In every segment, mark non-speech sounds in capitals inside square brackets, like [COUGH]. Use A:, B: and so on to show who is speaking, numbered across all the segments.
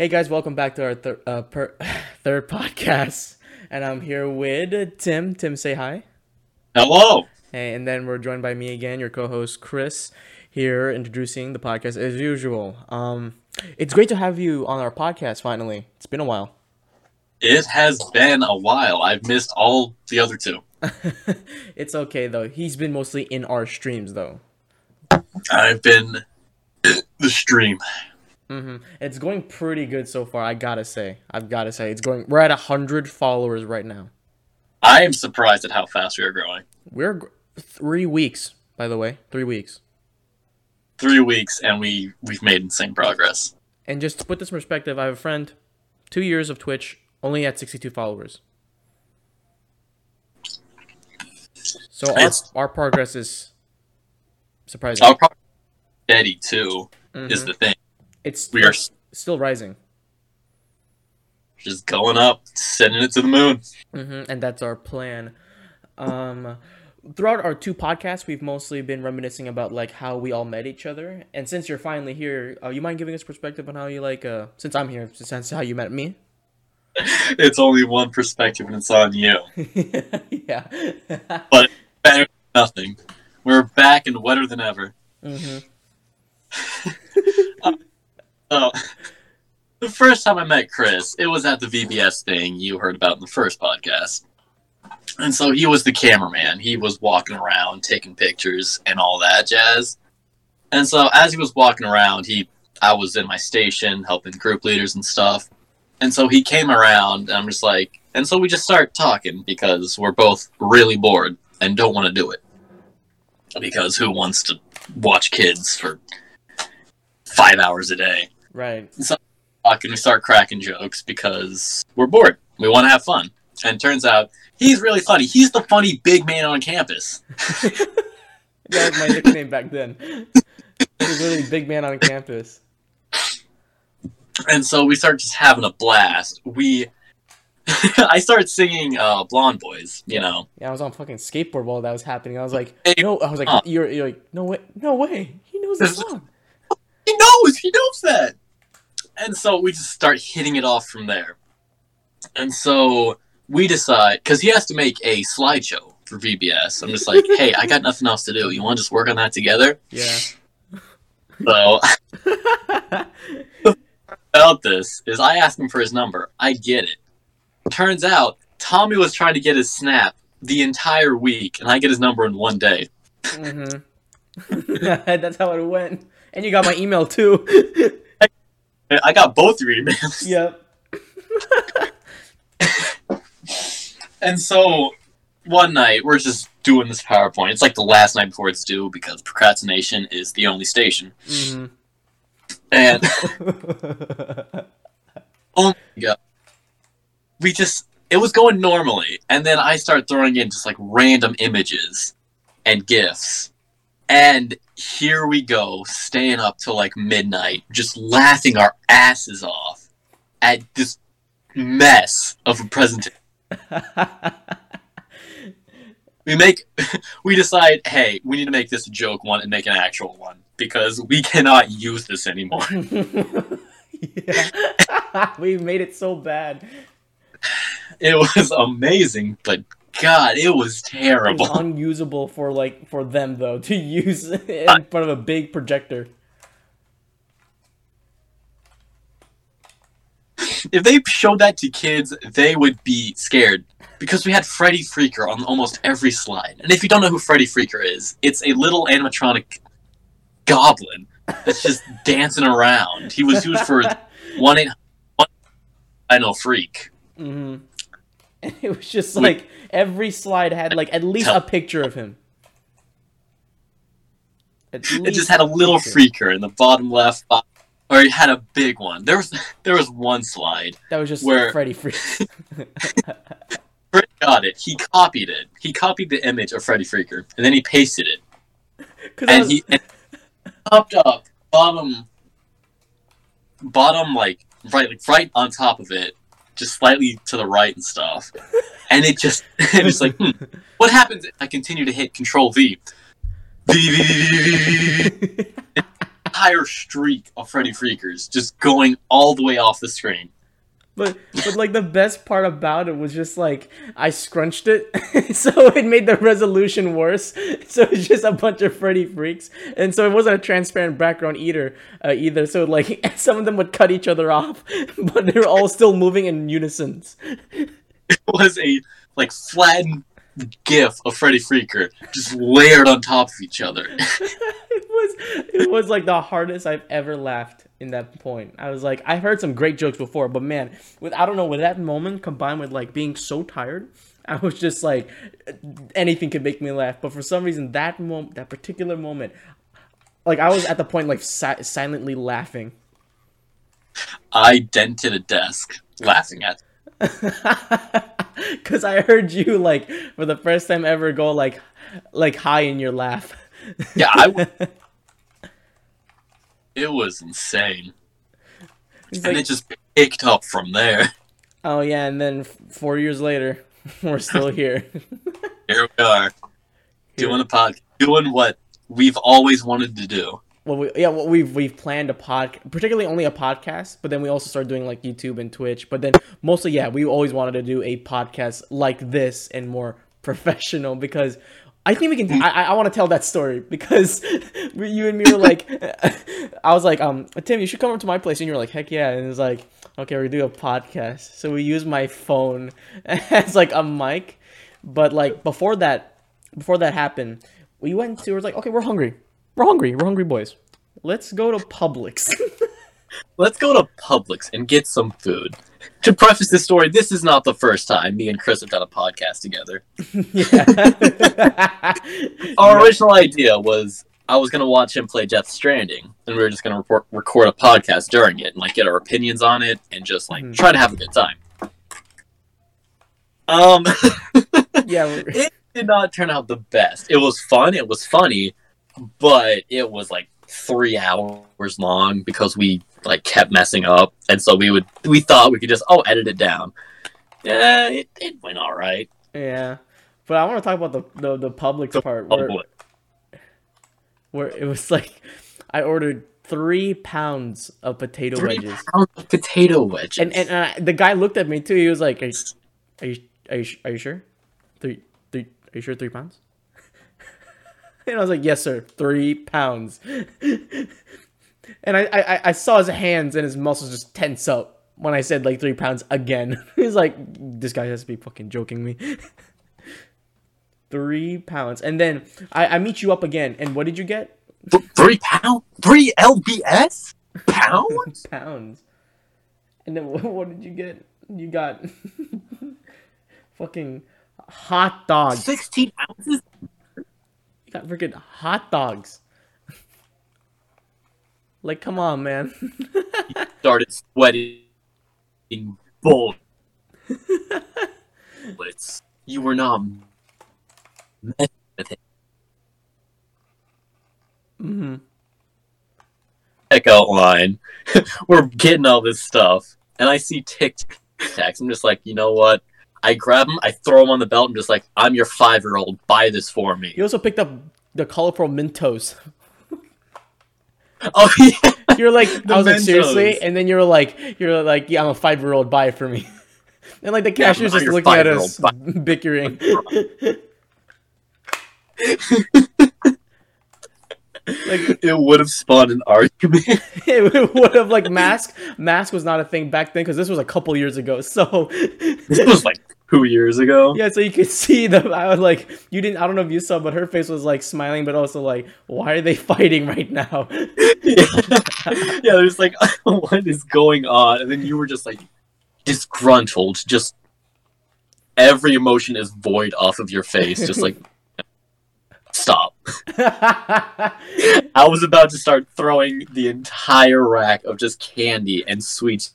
A: Hey guys, welcome back to our thir- uh, per- [LAUGHS] third podcast, and I'm here with Tim. Tim, say hi.
B: Hello.
A: Hey, and then we're joined by me again, your co-host Kris, here introducing the podcast as usual. Um, it's great to have you on our podcast. Finally, it's been a while.
B: It has been a while. I've missed all the other two. [LAUGHS]
A: it's okay though. He's been mostly in our streams though.
B: I've been the stream.
A: Hmm It's going pretty good so far. I gotta say. I've gotta say, it's going. We're at a hundred followers right now.
B: I am surprised at how fast we are growing.
A: We're gr- three weeks, by the way, three weeks.
B: Three weeks and we we've made insane progress.
A: And just to put this in perspective, I have a friend, two years of Twitch, only at 62 followers. So our, our progress is surprising.
B: Our progress is steady too is
A: Mhm.
B: the thing.
A: It's
B: We are
A: still rising.
B: just going up, sending it to the moon.
A: hmm And that's our plan. Um, throughout our two podcasts, we've mostly been reminiscing about like how we all met each other. And since you're finally here, uh, you mind giving us perspective on how you like? Uh, since I'm here, since how you met me. [LAUGHS]
B: It's only one perspective and it's on you. [LAUGHS]
A: yeah. [LAUGHS]
B: But better than nothing. We're back and wetter than ever.
A: hmm
B: So the first time I met Kris, it was at the VBS thing you heard about in the first podcast. And so he was the cameraman. He was walking around taking pictures and all that jazz. And so as he was walking around, he I was in my station helping group leaders and stuff. And so he came around and I'm just like and so we just start talking because we're both really bored and don't want to do it. Because who wants to watch kids for five hours a day?
A: Right.
B: So and we start cracking jokes because we're bored. We want to have fun. And turns out he's really funny. He's the funny big man on campus. [LAUGHS]
A: That was my nickname back then. He was really big man on campus.
B: And so we start just having a blast. We [LAUGHS] I start singing uh, Blonde Boys, you know.
A: Yeah, I was on fucking skateboard while that was happening. I was like,
B: Hey,
A: no, I was like,
B: uh.
A: you're, you're like, no way, no way. He knows the
B: This
A: song. [LAUGHS]
B: He knows, he knows that. And so we just start hitting it off from there. And so we decide because he has to make a slideshow for VBS. I'm just like, hey, I got nothing else to do. You want to just work on that together?
A: Yeah.
B: So [LAUGHS] about this is I asked him for his number. I get it. Turns out Tommy was trying to get his snap the entire week, and I get his number in one day.
A: mm-hmm. [LAUGHS] That's how it went. And you got my email too. [LAUGHS]
B: I got both your emails. [LAUGHS]
A: yep.
B: And so one night we're just doing this PowerPoint. It's like the last night before it's due because procrastination is the only station.
A: hmm
B: And [LAUGHS] oh my god, we just it was going normally, and then I start throwing in just like random images and gifs, and here we go, staying up till like midnight, just laughing our asses off at this mess of a presentation. [LAUGHS] We make, [LAUGHS] we decide, hey, we need to make this a joke one and make an actual one because we cannot use this anymore. [LAUGHS]
A: we made it so bad.
B: It was amazing, but God, it was
A: It
B: terrible.
A: was unusable for like for them though to use [LAUGHS] in front of a big projector.
B: If they showed that to kids, they would be scared because we had Freddy Freaker on almost every slide. And if you don't know who Freddy Freaker is, it's a little animatronic goblin that's just [LAUGHS] dancing around. He was used for [LAUGHS] one eight. I know freak.
A: hmm [LAUGHS] And it was just like every slide had like at least a picture of him.
B: It just had a little
A: picture.
B: freaker in the bottom left, or it had a big one. There was [LAUGHS] there was one slide
A: That was just
B: where-
A: Freddy Freeze.
B: Fred got it. He copied it. He copied the image of Freddy Freaker, and then he pasted it. And he and popped up bottom, bottom like right, like right on top of it, just slightly to the right and stuff. And it just, and it's like, hmm, what happens if I continue to hit Control V? V V V V V V V. entire streak of Freddy Freakers just going all the way off the screen.
A: But but like the best part about it was just like I scrunched it, [LAUGHS] so it made the resolution worse. [LAUGHS] So it's just a bunch of Freddy freaks, and so it wasn't a transparent background either. Uh, either so like [LAUGHS] some of them would cut each other off, but they were all still moving in unison.
B: It was a like flattened gif of Freddy Freaker just layered on top of each other. [LAUGHS]
A: it was it was like the hardest I've ever laughed in that point. I was like, I've heard some great jokes before, but man, with I don't know, with that moment combined with like being so tired, I was just like, anything could make me laugh. But for some reason, that moment, that particular moment, like I was at the point like si- silently laughing.
B: I dented a desk laughing at. [LAUGHS] [LAUGHS]
A: Cause I heard you like for the first time ever go like like high in your laugh.
B: Yeah, I. w- [LAUGHS] it was insane,
A: It's
B: and
A: like,
B: it just picked up from there.
A: oh yeah, and then f- four years later, [LAUGHS] we're still here.
B: Here we are, doing a podcast, doing what we've always wanted to do.
A: Well, we, yeah, well, we've we've planned a pod, particularly only a podcast, but then we also started doing like YouTube and Twitch. But then mostly, yeah, we always wanted to do a podcast like this and more [LAUGHS] professional because I think we can. I, I want to tell that story because [LAUGHS] we, you and me were like, [LAUGHS] I was like, um, Tim, you should come over to my place, and you were like, heck yeah, and it was like, okay, we're gonna do a podcast. So we use my phone as like a mic, but like before that, before that happened, we went to. It was like, okay, we're hungry. We're hungry. We're hungry boys. Let's go to Publix. [LAUGHS]
B: Let's go to Publix and get some food. To preface this story, this is not the first time me and Kris have done a podcast together.
A: yeah. [LAUGHS]
B: Our original idea was I was gonna watch him play Death Stranding, and we were just gonna record a podcast during it and like get our opinions on it and just like
A: Mhm.
B: try to have a good time. Um, [LAUGHS]
A: yeah.
B: it did not turn out the best. It was fun, it was funny, but it was like three hours long because we like kept messing up, and so we would we thought we could just oh edit it down. Yeah, it, it went all right.
A: Yeah. But I want to talk about the the, the Publix part
B: Oh
A: where, where it was like I ordered three pounds of potato
B: Three
A: wedges,
B: pounds of potato wedges.
A: and and uh, the guy looked at me too. He was like, "Are you are you are you, are you sure? Three three are you sure three pounds?" [LAUGHS] and I was like, "Yes, sir, three pounds." [LAUGHS] and I, I I saw his hands and his muscles just tense up when I said like three pounds again. [LAUGHS] He's like, "This guy has to be fucking joking me." three pounds, and then I, I meet you up again, and what did you get?
B: Three pound, three lbs pounds.
A: pounds. And then what, what did you get? You got fucking hot dogs.
B: Sixteen ounces.
A: Got freaking hot dogs. Like, come on, man. [LAUGHS]
B: Started sweating bullets. You were not messing with it.
A: hmm
B: Checkout line. [LAUGHS] We're getting all this stuff, and I see Tic Tacs. I'm just like, you know what? I grab them, I throw them on the belt. I'm just like, I'm your five year old. Buy this for me.
A: You also picked up the colorful Mentos. [LAUGHS]
B: Oh yeah.
A: You're like,
B: The
A: I was like, seriously? And then you're like, you're like, yeah, I'm a five year old. Buy it for me. [LAUGHS] And like the cashier's
B: I'm
A: just looking at us, [LAUGHS] bickering. Like [LAUGHS]
B: it would have spawned an argument. [LAUGHS]
A: it would have like mask. Mask was not a thing back then because this was a couple years ago. So [LAUGHS]
B: this was like two years ago.
A: yeah, so you could see the. I was like, you didn't. I don't know if you saw, but her face was like smiling, but also like, why are they fighting right now?
B: yeah, yeah there's like, what is going on? And then you were just like disgruntled, just every emotion is void off of your face, just like stop. [LAUGHS] [LAUGHS] I was about to start throwing the entire rack of just candy and sweets.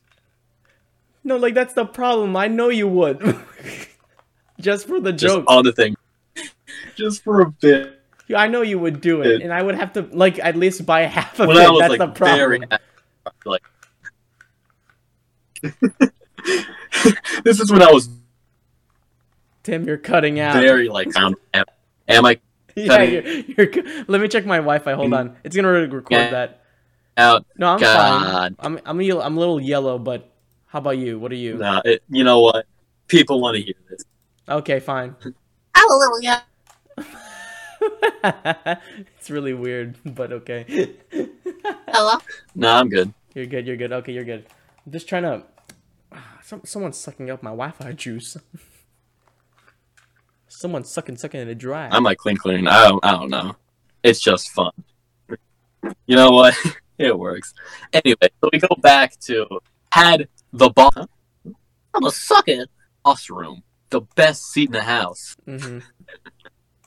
A: no, like that's the problem. I know you would. [LAUGHS] Just for the
B: Just
A: joke.
B: on the thing. Just for a bit.
A: Yeah, I know you would do it, and I would have to like at least buy half of
B: When
A: it. That's
B: like
A: the problem.
B: like this is when I was
A: Tim, you're cutting out.
B: very like am, am I [LAUGHS]
A: yeah, you're, you're, cu- let me check my Wi-Fi. Hold mm. on, it's gonna record
B: Yeah.
A: that.
B: out.
A: No, I'm
B: God.
A: fine. I'm I'm a, I'm a little yellow, but how about you? What are you?
B: Nah, it, you know what? People want to hear this.
A: Okay, fine. [LAUGHS]
B: I'm a little yeah. [LAUGHS]
A: it's really weird, but okay.
B: Hello. Nah, I'm good.
A: You're good. You're good. Okay, you're good. I'm just trying to. Ah, some someone's sucking up my Wi-Fi juice. Someone's sucking sucking in it dry.
B: I'm like clean clean. I don't. I don't know. It's just fun. You know what? [LAUGHS] it works. Anyway, so we go back to had the boss. I'm a sucker. Boss room, the best seat in the house.
A: hmm [LAUGHS]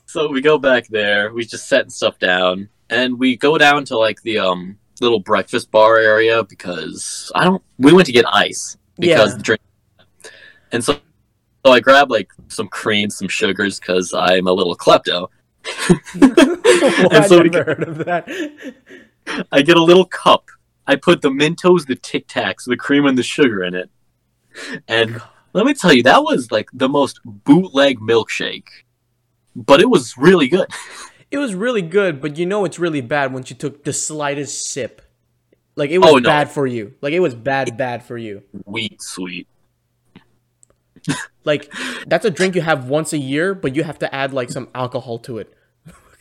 B: So we go back there. We just setting stuff down, and we go down to like the um little breakfast bar area because I don't. We went to get ice because
A: Yeah.
B: the drink, and so so I grab like some cream, some sugars because I'm a little klepto.
A: I [LAUGHS]
B: and so
A: never
B: we,
A: heard of that. [LAUGHS]
B: I get a little cup. I put the Mentos, the Tic Tacs, the cream, and the sugar in it. And let me tell you, that was like the most bootleg milkshake, but it was really good. [LAUGHS]
A: It was really good, but you know it's really bad once you took the slightest sip. Like it was
B: Oh, no.
A: bad for you. Like it was bad, bad for you.
B: Sweet, sweet.
A: Like that's a drink you have once a year, but you have to add like some alcohol to it.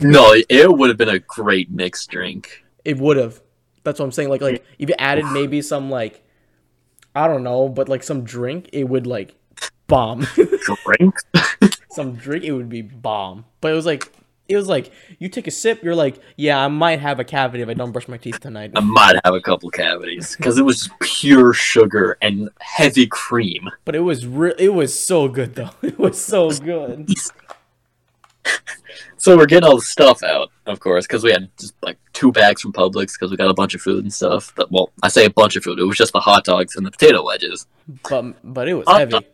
B: No, it would have been a great mixed drink.
A: It would have. That's what I'm saying. Like like if you added maybe some like I don't know, but like some drink, it would like bomb. [LAUGHS]
B: Drink? [LAUGHS]
A: some drink, it would be bomb. But it was like it was like you take a sip, you're like, yeah, I might have a cavity if I don't brush my teeth tonight.
B: I might have a couple cavities because it was pure sugar and heavy cream.
A: But it was re- it was so good though. [LAUGHS] It was so good. [LAUGHS]
B: So we're getting all the stuff out, of course, because we had just like two bags from Publix because we got a bunch of food and stuff. But, well, I say a bunch of food. It was just the hot dogs and the potato wedges.
A: But but it was
B: Hot
A: heavy.
B: dog.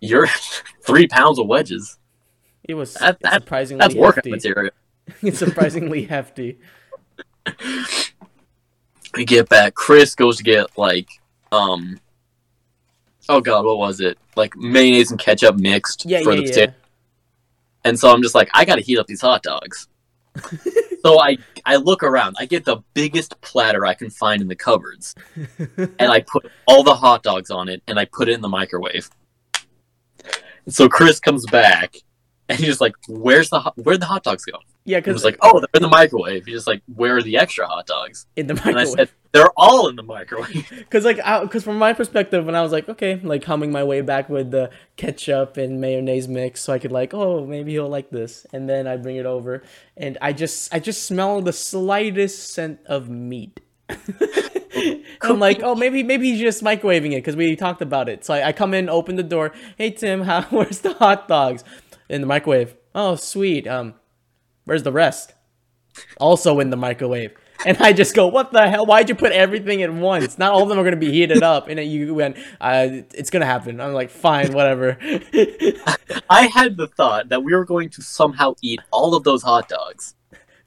B: You're [LAUGHS] three pounds of wedges.
A: It was surprisingly
B: That's workout
A: hefty.
B: material. [LAUGHS]
A: It's surprisingly hefty.
B: We get back. Kris goes to get like, um, oh god, what was it? Like mayonnaise and ketchup mixed
A: Yeah,
B: for
A: yeah,
B: the
A: yeah.
B: potato. And so I'm just like, I gotta heat up these hot dogs. [LAUGHS] so I I look around. I get the biggest platter I can find in the cupboards, [LAUGHS] and I put all the hot dogs on it, and I put it in the microwave. And so Kris comes back, and he's just like, "Where's the hot- where'd the hot dogs go?"
A: Yeah,
B: He
A: because
B: was like, "Oh, they're in the microwave." He's just like, "Where are the extra hot dogs?"
A: in the
B: And I
A: microwave.
B: said, "They're all in the microwave." [LAUGHS]
A: Because like, because from my perspective, when I was like, okay, like humming my way back with the ketchup and mayonnaise mix, so I could like, oh, maybe he'll like this, and then I bring it over, and I just, I just smell the slightest scent of meat. [LAUGHS] I'm like, oh, maybe, maybe he's just microwaving it because we talked about it. So I, I come in, open the door. Hey Tim, how, [LAUGHS] where's the hot dogs? In the microwave. Oh, sweet. Um, where's the rest? Also in the microwave. And I just go, what the hell? Why'd you put everything at once? Not all of them are gonna be heated up. And you went, uh, it's gonna happen. I'm like, fine, whatever. [LAUGHS]
B: I had the thought that we were going to somehow eat all of those hot dogs.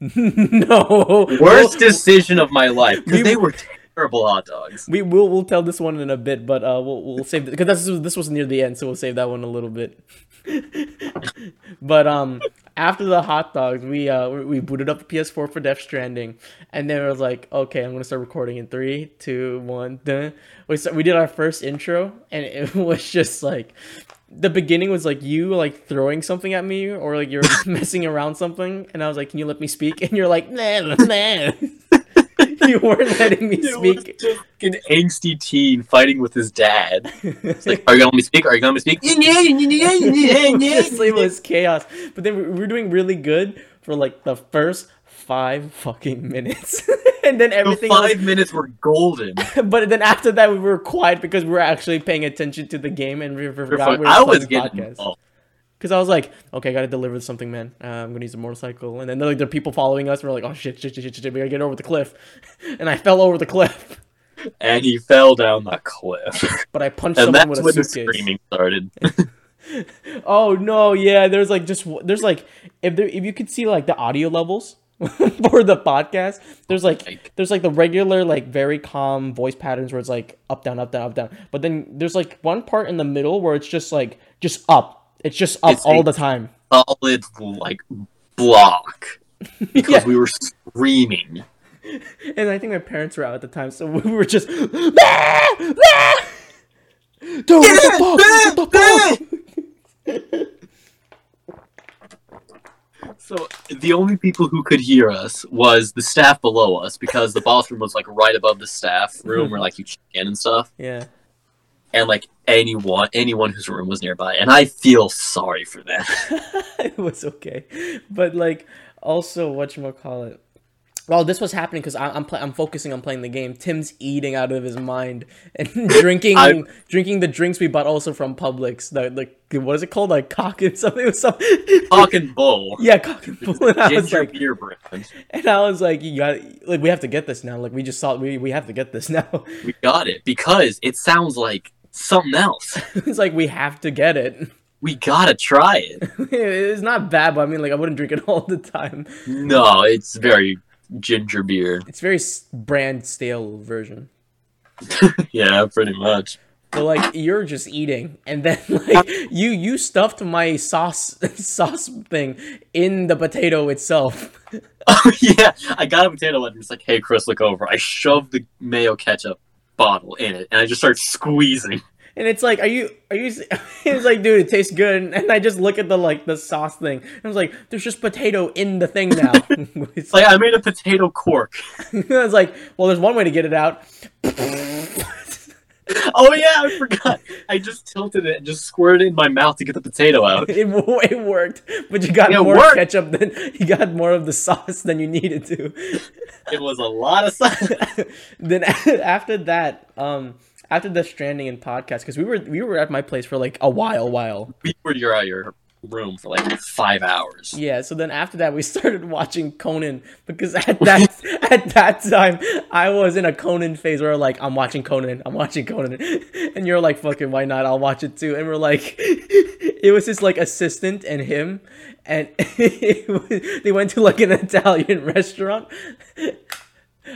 B: [LAUGHS]
A: no.
B: Worst decision of my life because
A: We-
B: they were terrible hot dogs.
A: We will we'll tell this one in a bit, but uh, we'll we'll save it. because this was this was near the end, so we'll save that one a little bit. [LAUGHS] but um, after the hot dogs, we uh we- booted up the PS4 for Death Stranding, and then it was like, okay, I'm gonna start recording in three, two, one. We start, we did our first intro, and it [LAUGHS] was just like. The beginning was like you like throwing something at me or like you're [LAUGHS] messing around something and I was like, Can you let me speak? And you're like, nah, nah. [LAUGHS] you weren't letting me
B: It was
A: speak.
B: just an angsty teen fighting with his dad. It's like, are you gonna let me speak? Are you gonna let me speak? [LAUGHS]
A: It was [LAUGHS] chaos. But then we we were doing really good for like the first five fucking minutes, and then
B: The
A: everything.
B: five minutes were golden.
A: But then after that, we were quiet because we were actually paying attention to the game and we forgot we were
B: I was getting.
A: Because I was like, okay, I gotta deliver something, man. Uh, I'm gonna use a motorcycle, and then like there are people following us. And we're like, oh shit, shit, shit, shit, shit, we gotta get over the cliff, [LAUGHS] and I fell over the cliff. [LAUGHS]
B: and he fell down the cliff. [LAUGHS]
A: But I punched
B: And
A: someone
B: that's when the screaming started.
A: Oh no, yeah. There's like just there's like if there if you could see like the audio levels for the podcast, there's like there's like the regular like very calm voice patterns where it's like up down up down up down. But then there's like one part in the middle where it's just like just up. It's just up
B: It's
A: all the time.
B: Solid like block [LAUGHS] because
A: Yeah.
B: we were screaming.
A: and I think my parents were out at the time, so [LAUGHS] we were just. "Ah! Ah!" Dude, what the fuck? What the fuck? [LAUGHS]
B: So the only people who could hear us was the staff below us because the bathroom was like right above the staff room where like you check in and stuff,
A: Yeah.
B: And like anyone anyone whose room was nearby, and I feel sorry for them. [LAUGHS] [LAUGHS]
A: it was okay, but like also what you call it. Well, this was happening because I'm pl- I'm focusing on playing the game. Tim's eating out of his mind [LAUGHS] and drinking
B: I-
A: drinking the drinks we bought also from Publix. The the what is it called? Like cock and something. It was some
B: Cock and bull.
A: yeah, cock and bull. And I was
B: Ginger
A: like,
B: beer brand.
A: and I was like, you got like we have to get this now. Like we just saw we we have to get this now.
B: We got it because it sounds like something else. [LAUGHS]
A: it's like we have to get it.
B: We gotta try it. [LAUGHS]
A: it's not bad, but I mean like I wouldn't drink it [LAUGHS] all the time.
B: No, it's very ginger beer.
A: It's very brand stale version.
B: Yeah, pretty much.
A: But like you're just eating, and then like you you stuffed my sauce sauce thing in the potato itself.
B: Oh yeah, I got a potato and it's like, hey Kris, look over. I shoved the mayo ketchup bottle in it, and I just start squeezing.
A: And it's like, are you are you? [LAUGHS] It's like, dude, it tastes good. And I just look at the like the sauce thing. And I was like, there's just potato in the thing now. it's [LAUGHS] [LAUGHS]
B: Like I made a potato cork.
A: I was like, well, there's one way to get it out.
B: Oh yeah, I forgot. I just tilted it and just squirted it in my mouth to get the potato out. [LAUGHS]
A: It, it worked, but you got
B: It
A: more
B: worked.
A: ketchup than you got more of the sauce than you needed to.
B: It was a lot of sauce. [LAUGHS]
A: then [LAUGHS] after that, um, after the stranding and podcast, because we were we were at my place for like a while, while
B: We were your at your room for like five hours.
A: yeah. So then after that, we [LAUGHS] started watching Conan because at that [LAUGHS] at that time I was in a Conan phase where like I'm watching Conan, I'm watching Conan, [LAUGHS] and you're like fucking why not? I'll watch it too. And we're like, it was his like assistant and him, and was- they went to like an Italian restaurant.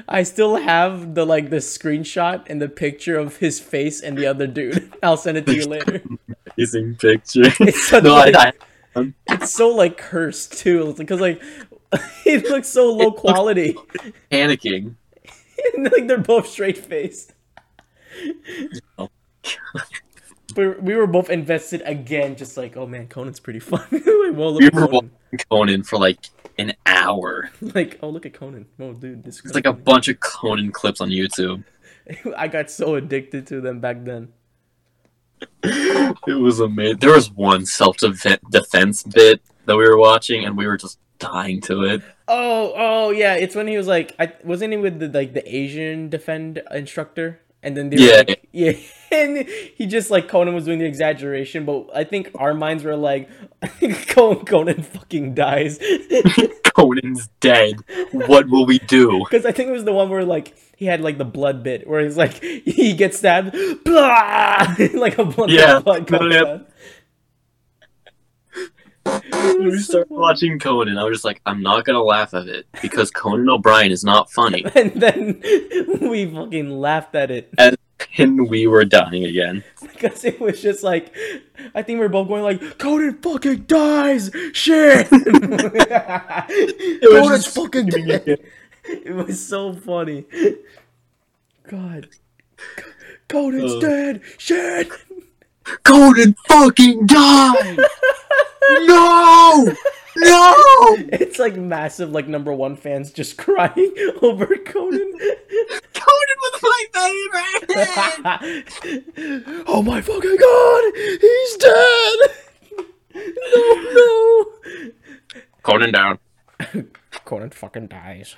A: I still have the like the screenshot and the picture of his face and the other dude. [LAUGHS] I'll send it to you later. [LAUGHS]
B: Amazing picture. [LAUGHS]
A: It's so,
B: no,
A: like,
B: I,
A: it's so like cursed too, because like it looks so low quality.
B: panicking.
A: and, like they're both straight faced.
B: Oh.
A: we, were, we were both invested again, just like, oh man, Conan's pretty fun. like, whoa, look
B: We
A: at
B: were
A: Conan.
B: Conan for like an hour. [LAUGHS]
A: Like, oh look at Conan. Oh dude, this.
B: It's like a bunch of Conan clips on YouTube. [LAUGHS]
A: I got so addicted to them back then.
B: It was amazing. There was one self defense bit that we were watching, and we were just dying to it.
A: Oh, oh yeah, it's when he was like, I wasn't he with the like the Asian defend instructor, and then they were
B: Yeah.
A: like, [LAUGHS] yeah, and he just like Conan was doing the exaggeration, but I think our minds were like, [LAUGHS] Conan, Conan fucking dies, [LAUGHS]
B: Conan's dead. What will we do?
A: because I think it was the one where like he had like the blood bit where he's like he gets stabbed, blah, like a blood
B: Yeah.
A: blood comes
B: Yeah. [LAUGHS] When we started watching Conan, I was just like, I'm not gonna laugh at it because Conan O'Brien is not funny, [LAUGHS]
A: And then [LAUGHS] we fucking laughed at it.
B: and then we were dying again.
A: Because it was just like, I think we were both going like, Conan fucking dies, shit. Conan's fucking dead.
B: again.
A: It was so funny. God, Conan's
B: Ugh.
A: dead, shit.
B: Conan fucking died! [LAUGHS] no! No!
A: It's like massive, like number one fans just [LAUGHS] crying over Conan.
B: Conan was my favorite! [LAUGHS]
A: oh my fucking god, he's dead. No, no.
B: Conan down.
A: Conan fucking dies.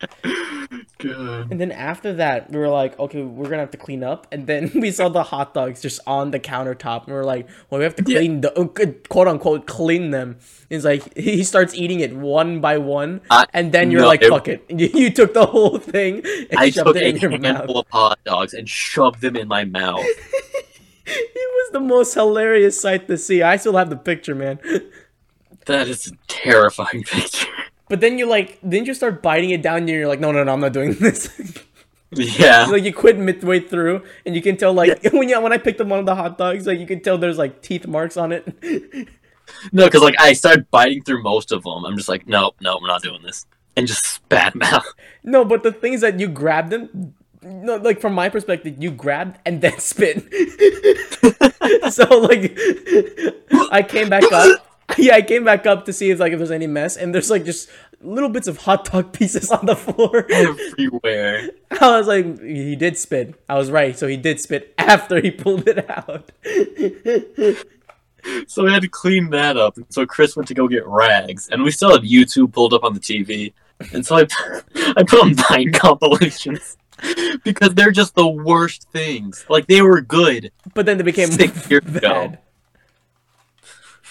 A: [LAUGHS]
B: God.
A: And then after that, we were like, okay, we're gonna have to clean up. And then [LAUGHS] we saw the hot dogs just on the countertop, and we are like, well, we have to
B: Yeah.
A: clean the uh, quote unquote clean them. It's like [LAUGHS] he starts eating it one by one,
B: I-
A: and then you're
B: no,
A: like,
B: it-
A: fuck it, you, you took the whole thing and
B: I
A: shoved
B: took
A: it
B: a
A: in your
B: handful
A: mouth.
B: of hot dogs and shoved them in my mouth.
A: It was the most hilarious sight to see. I still have the picture, man.
B: That is a terrifying picture.
A: But then you like, then you start biting it down, and you're like, no, no, no, I'm not doing [LAUGHS] this.
B: Yeah.
A: like you quit midway through, and you can tell like [LAUGHS] when you when I picked up one of the hot dogs, like you can tell there's like teeth marks on it. [LAUGHS]
B: No, because like I started biting through most of them. I'm just like, nope, nope, we're not doing this. and just spat them out.
A: No, but the thing is that you grabbed them. No, like from my perspective, you grabbed and then spit. so like, I came back up. [LAUGHS] Yeah, I came back up to see if like if there's any mess, and there's like just little bits of hot dog [LAUGHS] pieces on the floor.
B: Everywhere. [LAUGHS]
A: I was like, he did spit. I was right. So he did spit after he pulled it out.
B: So we had to clean that up. And so Kris went to go get rags, and we still had YouTube pulled up on the TV. And so I, I put on Vine compilations because they're just the worst things. Like they were good.
A: But then they became
B: Six years ago.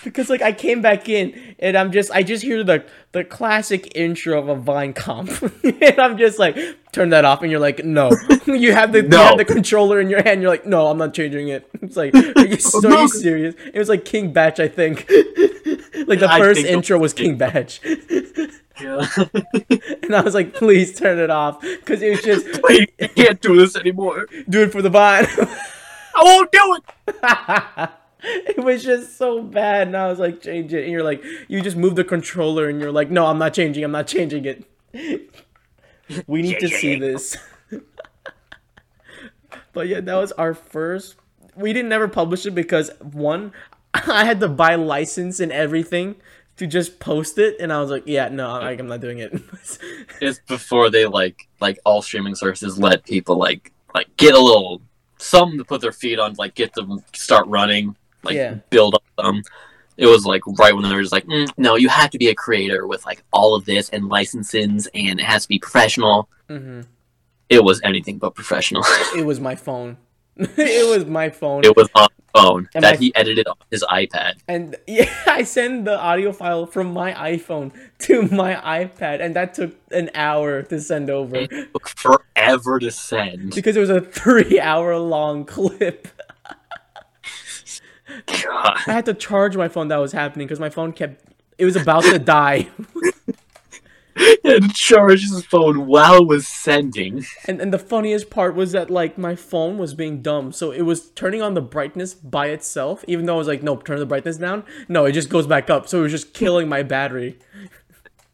A: Because like I came back in and I'm just I just hear the the classic intro of a Vine comp. [LAUGHS] And I'm just like turn that off and you're like no. [LAUGHS] You have the you have the controller in your hand you're like no I'm not changing it. [LAUGHS] It's like are you, so oh,
B: are
A: you serious? It was like King Bach I think. Like the first intro was King Bach.
B: Yeah.
A: and I was like please turn it off because it was just
B: Wait, I can't do this anymore.
A: do it for the Vine.
B: I won't do it. [LAUGHS]
A: it was just so bad. And i was like change it and you're like you just move the controller and you're like no i'm not changing. I'm not changing it. [LAUGHS] We need to see this. [LAUGHS] But yeah that was our first. We didn't ever publish it because one i had to buy license and everything to just post it. And i was like yeah no like, i'm not doing it.
B: It's before they like like all streaming services let people like like get a little some to put their feet on, like get them start running, like
A: Yeah.
B: build up them. It was like right when they were just like, mm, no, you have to be a creator with like all of this and licenses, and it has to be professional.
A: Mm-hmm.
B: It was anything but professional. [LAUGHS] [LAUGHS]
A: it was my phone it was my phone
B: it was on phone
A: And
B: that
A: my-
B: he edited on his iPad.
A: And [LAUGHS] yeah, I send the audio file from my iPhone to my iPad, and that took an hour to send over
B: It took forever to send.
A: because it was a three hour long clip.
B: God.
A: I had to charge my phone that was happening because my phone kept. It was about to die. [LAUGHS]
B: He had to charge his phone while it was sending.
A: And and the funniest part was that like my phone was being dumb, so it was turning on the brightness by itself, even though I was like, nope, turn the brightness down. No, it just goes back up, so it was just killing my battery.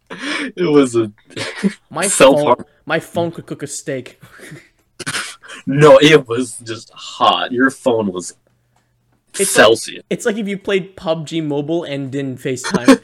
B: It was a [LAUGHS]
A: My phone, my phone could cook a steak. [LAUGHS]
B: no. It was just hot. Your phone was
A: It's
B: Celsius.
A: It's like if you played PUBG Mobile and didn't FaceTime.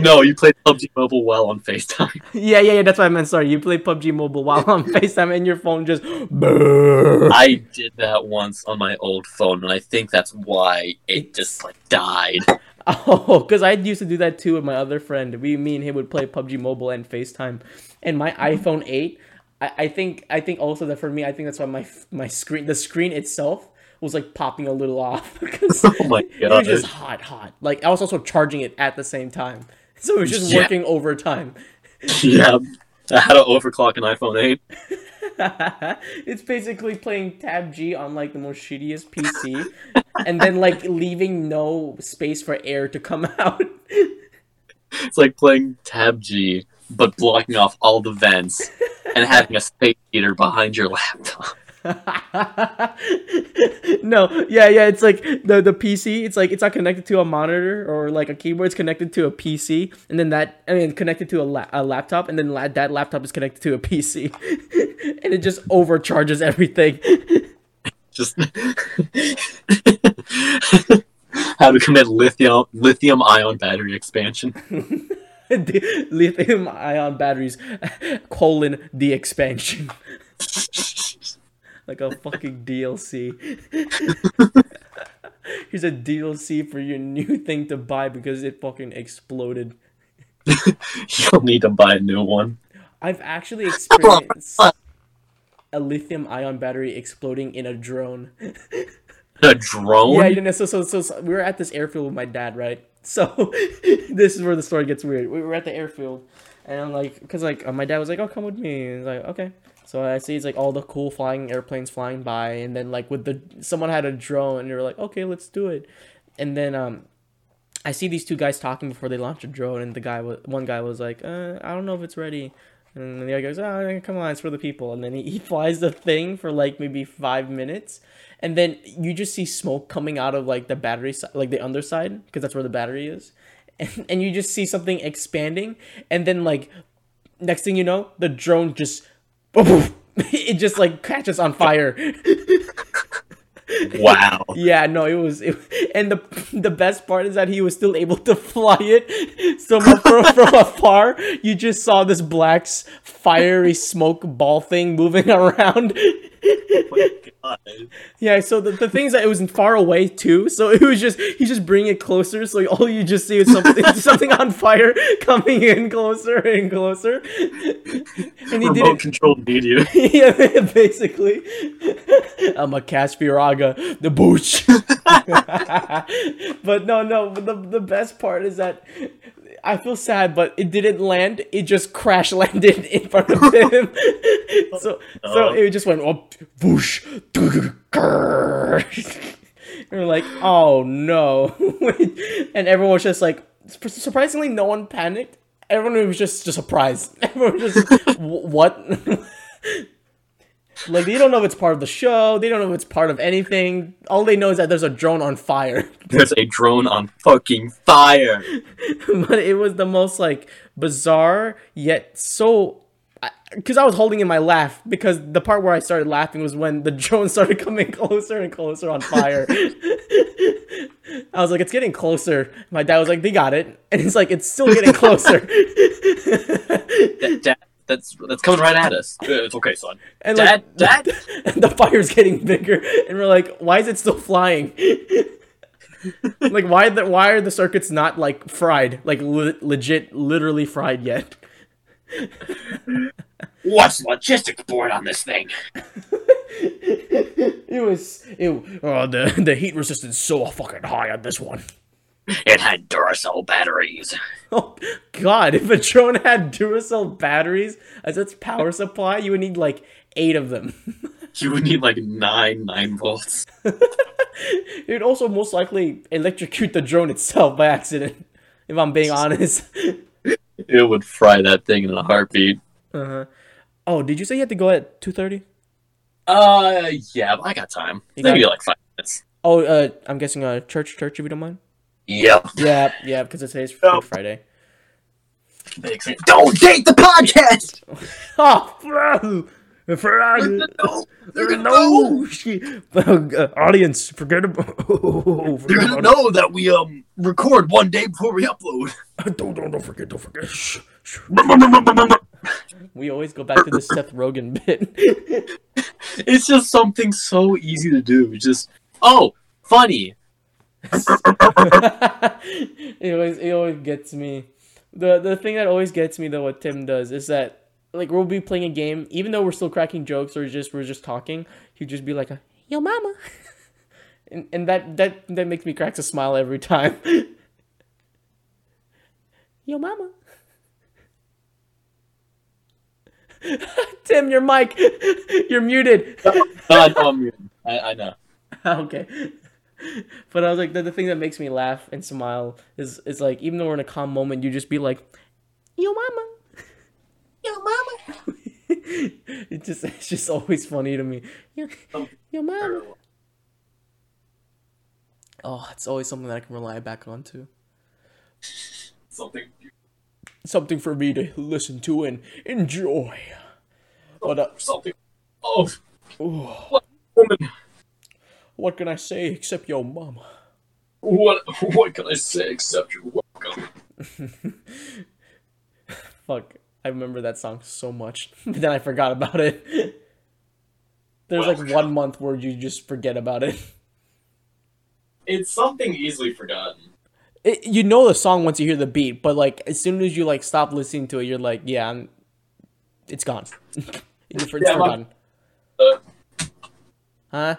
A: [LAUGHS]
B: no, you played PUBG Mobile while on FaceTime. [LAUGHS]
A: yeah, yeah, yeah. That's what I meant. Sorry, you played PUBG Mobile while on [LAUGHS] FaceTime, and your phone just.
B: I did that once on my old phone, and I think that's why it just like died.
A: Oh, because I used to do that too with my other friend. We, me and him would play PUBG Mobile and FaceTime, and my mm-hmm. iPhone eight. I, I think I think also that for me, I think that's why my my screen, the screen itself, was like popping a little off [LAUGHS] because
B: Oh my
A: it was just hot, hot. Like I was also charging it at the same time, [LAUGHS] so it was just
B: Yeah.
A: working overtime. [LAUGHS]
B: yeah, I had to overclock an iPhone 8.
A: it's basically playing TABG on like the most shittiest PC, and then like leaving no space for air to come out.
B: It's like playing TABG, but blocking off all the vents and having a space heater behind your laptop. [LAUGHS]
A: no, yeah, yeah. It's like the the PC. It's like it's not connected to a monitor or like a keyboard. It's connected to a PC, and then that I mean connected to a, la- a laptop, and then la- that laptop is connected to a PC, [LAUGHS] and it just overcharges everything. [LAUGHS]
B: Just how to commit lithium lithium ion battery expansion.
A: The lithium ion batteries colon the expansion like a fucking DLC. [LAUGHS] Here's a DLC for your new thing to buy because it fucking exploded. [LAUGHS]
B: You'll need to buy a new one.
A: I've actually experienced [LAUGHS] a lithium ion battery exploding in a drone.
B: A drone?
A: Yeah, you know, so, so so so we were at this airfield with my dad, right? So this is where the story gets weird. We were at the airfield, and I'm like, because like uh, my dad was like, "Oh, come with me." And he's like, "Okay." So I see it's like all the cool flying airplanes flying by, and then like with the someone had a drone, and they were like, "Okay, let's do it." And then um, I see these two guys talking before they launch a drone, and the guy was one guy was like, uh, "I don't know if it's ready." And the other goes, "Oh, come on, it's for the people." And then he, he [LAUGHS] flies the thing for like maybe five minutes, and then you just see smoke coming out of like the battery side, like the underside, because that's where the battery is. [LAUGHS] and, and you just see something expanding, and then like next thing you know, the drone just [LAUGHS] it just like catches on fire. [LAUGHS]
B: Wow. [LAUGHS]
A: Yeah, no, it was, it, and the the best part is that he was still able to fly it. So from, [LAUGHS] from afar, you just saw this black fiery smoke ball thing moving [LAUGHS] around.
B: Oh God.
A: Yeah, so the, the thing is that it was far away too, so it was just he just bring it closer, so all you just see is something something on fire coming in closer and closer. And he did
B: Remote
A: it
B: controlled media.
A: yeah, basically. [LAUGHS] I'm a Caspiraga, the booch. [LAUGHS] but no, no. But the the best part is that I feel sad, but it didn't land. It just crash landed in front of him. [LAUGHS] so oh. so it just went oh, whoosh. and we're like, oh no. and everyone was just like, surprisingly, no one panicked. Everyone was just, just surprised. Everyone was just, what? Like, they don't know if it's part of the show. They don't know if it's part of anything. All they know is that there's a drone on fire. [LAUGHS]
B: There's a drone on fucking fire. [LAUGHS]
A: but it was the most, like, bizarre, yet so. Because I was holding in my laugh, because the part where I started laughing was when the [LAUGHS] drone started coming closer and closer on fire. I was like, it's getting closer. My dad was like, they got it. And it's like, it's still getting closer.
B: Dad, that's that's coming right at us. [LAUGHS] Uh, It's okay, son.
A: And
B: Dad,
A: like, [LAUGHS]
B: Dad.
A: and the fire's getting bigger, and we're like, why is it still flying? [LAUGHS] like, why the why are the circuits not like fried, like le- legit, literally fried yet?
B: What's the logistics board on this thing?
A: It was it. Oh, the the heat resistance so fucking high on this one.
B: It had Duracell batteries.
A: Oh God! If a drone had Duracell batteries as its power supply, you would need like eight of them. [LAUGHS]
B: You would need like nine nine volts. [LAUGHS]
A: it would also most likely electrocute the drone itself by accident. If I'm being honest.
B: It would fry that thing in a heartbeat.
A: Uh-huh. Oh, did you say you had to go at two thirty?
B: Uh, yeah, but I got time.
A: You
B: Maybe
A: got-
B: like five minutes.
A: Oh, uh, I'm guessing uh, church, church, if you don't mind.
B: Yep.
A: Yeah, yeah, because today's
B: No.
A: Good Friday.
B: Makes it. Don't date the podcast. [LAUGHS]
A: Oh, Friday.
B: No,
A: They're gonna know. shit. [LAUGHS] Uh, audience, forget about. [LAUGHS]
B: They're gonna
A: about
B: know that we um record one day before we upload.
A: it. Don't, don't, don't forget, don't forget. Shh, shh. We always go back to the Seth Rogen bit.
B: it's just something so easy to do. Just oh, funny. [LAUGHS]
A: it always, it always gets me. The the thing that always gets me though, what Tim does is that like we'll be playing a game, even though we're still cracking jokes or just we're just talking, he'd just be like, a, "Yo, mama," [LAUGHS] and and that that that makes me crack a smile every time. [LAUGHS] Yo, mama. Tim, your mic, you're muted.
B: No, I know I'm muted. I, I know.
A: okay. [LAUGHS] But I was like, the, the thing that makes me laugh and smile is is like, even though we're in a calm moment, you just be like, "Yo, mama, [LAUGHS] yo, mama." [LAUGHS] it just it's just always funny to me. Yo, yo mama. Oh, it's always something that I can rely back on too.
B: Something.
A: Something for me to listen to and enjoy. But uh,
B: Something. Oh,
A: oh,
B: what woman?
A: What can I say except your mama?
B: What? What can I say except you're welcome? [LAUGHS]
A: Fuck, I remember that song so much, [LAUGHS] but then I forgot about it. [LAUGHS] There's like one month where you just forget about it.
B: It's something easily forgotten.
A: it. You know the song once you hear the beat, but like as soon as you like stop listening to it, you're like, yeah, I'm, it's gone. it's
B: Yeah, my- Uh,
A: Huh?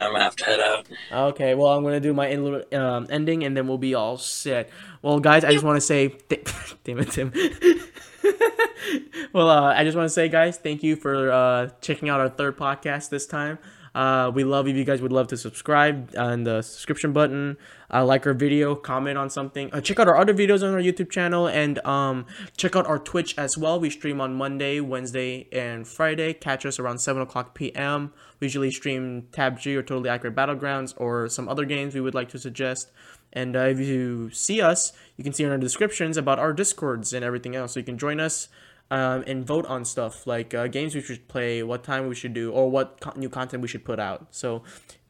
B: I'm gonna have to head out.
A: Okay, well, I'm gonna do my end, um, ending, and then we'll be all set. Well, guys, I just want to say, [LAUGHS] th- damn it, Tim. [LAUGHS] well, uh, I just want to say, guys, thank you for uh, checking out our third podcast this time. Uh, we love if you guys would love to subscribe on the subscription button, uh, like our video, comment on something. Uh, check out our other videos on our YouTube channel, and um, check out our Twitch as well. We stream on Monday, Wednesday, and Friday. Catch us around 7 o'clock p.m. We usually stream TABG or Totally Accurate Battlegrounds or some other games we would like to suggest. And uh, if you see us, you can see in our descriptions about our discords and everything else. So you can join us um, and vote on stuff like uh, games we should play, what time we should do, or what co- new content we should put out. So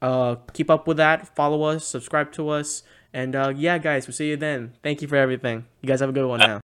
A: uh, keep up with that. Follow us, subscribe to us, and uh, yeah, guys, we'll see you then. Thank you for everything. You guys have a good one now.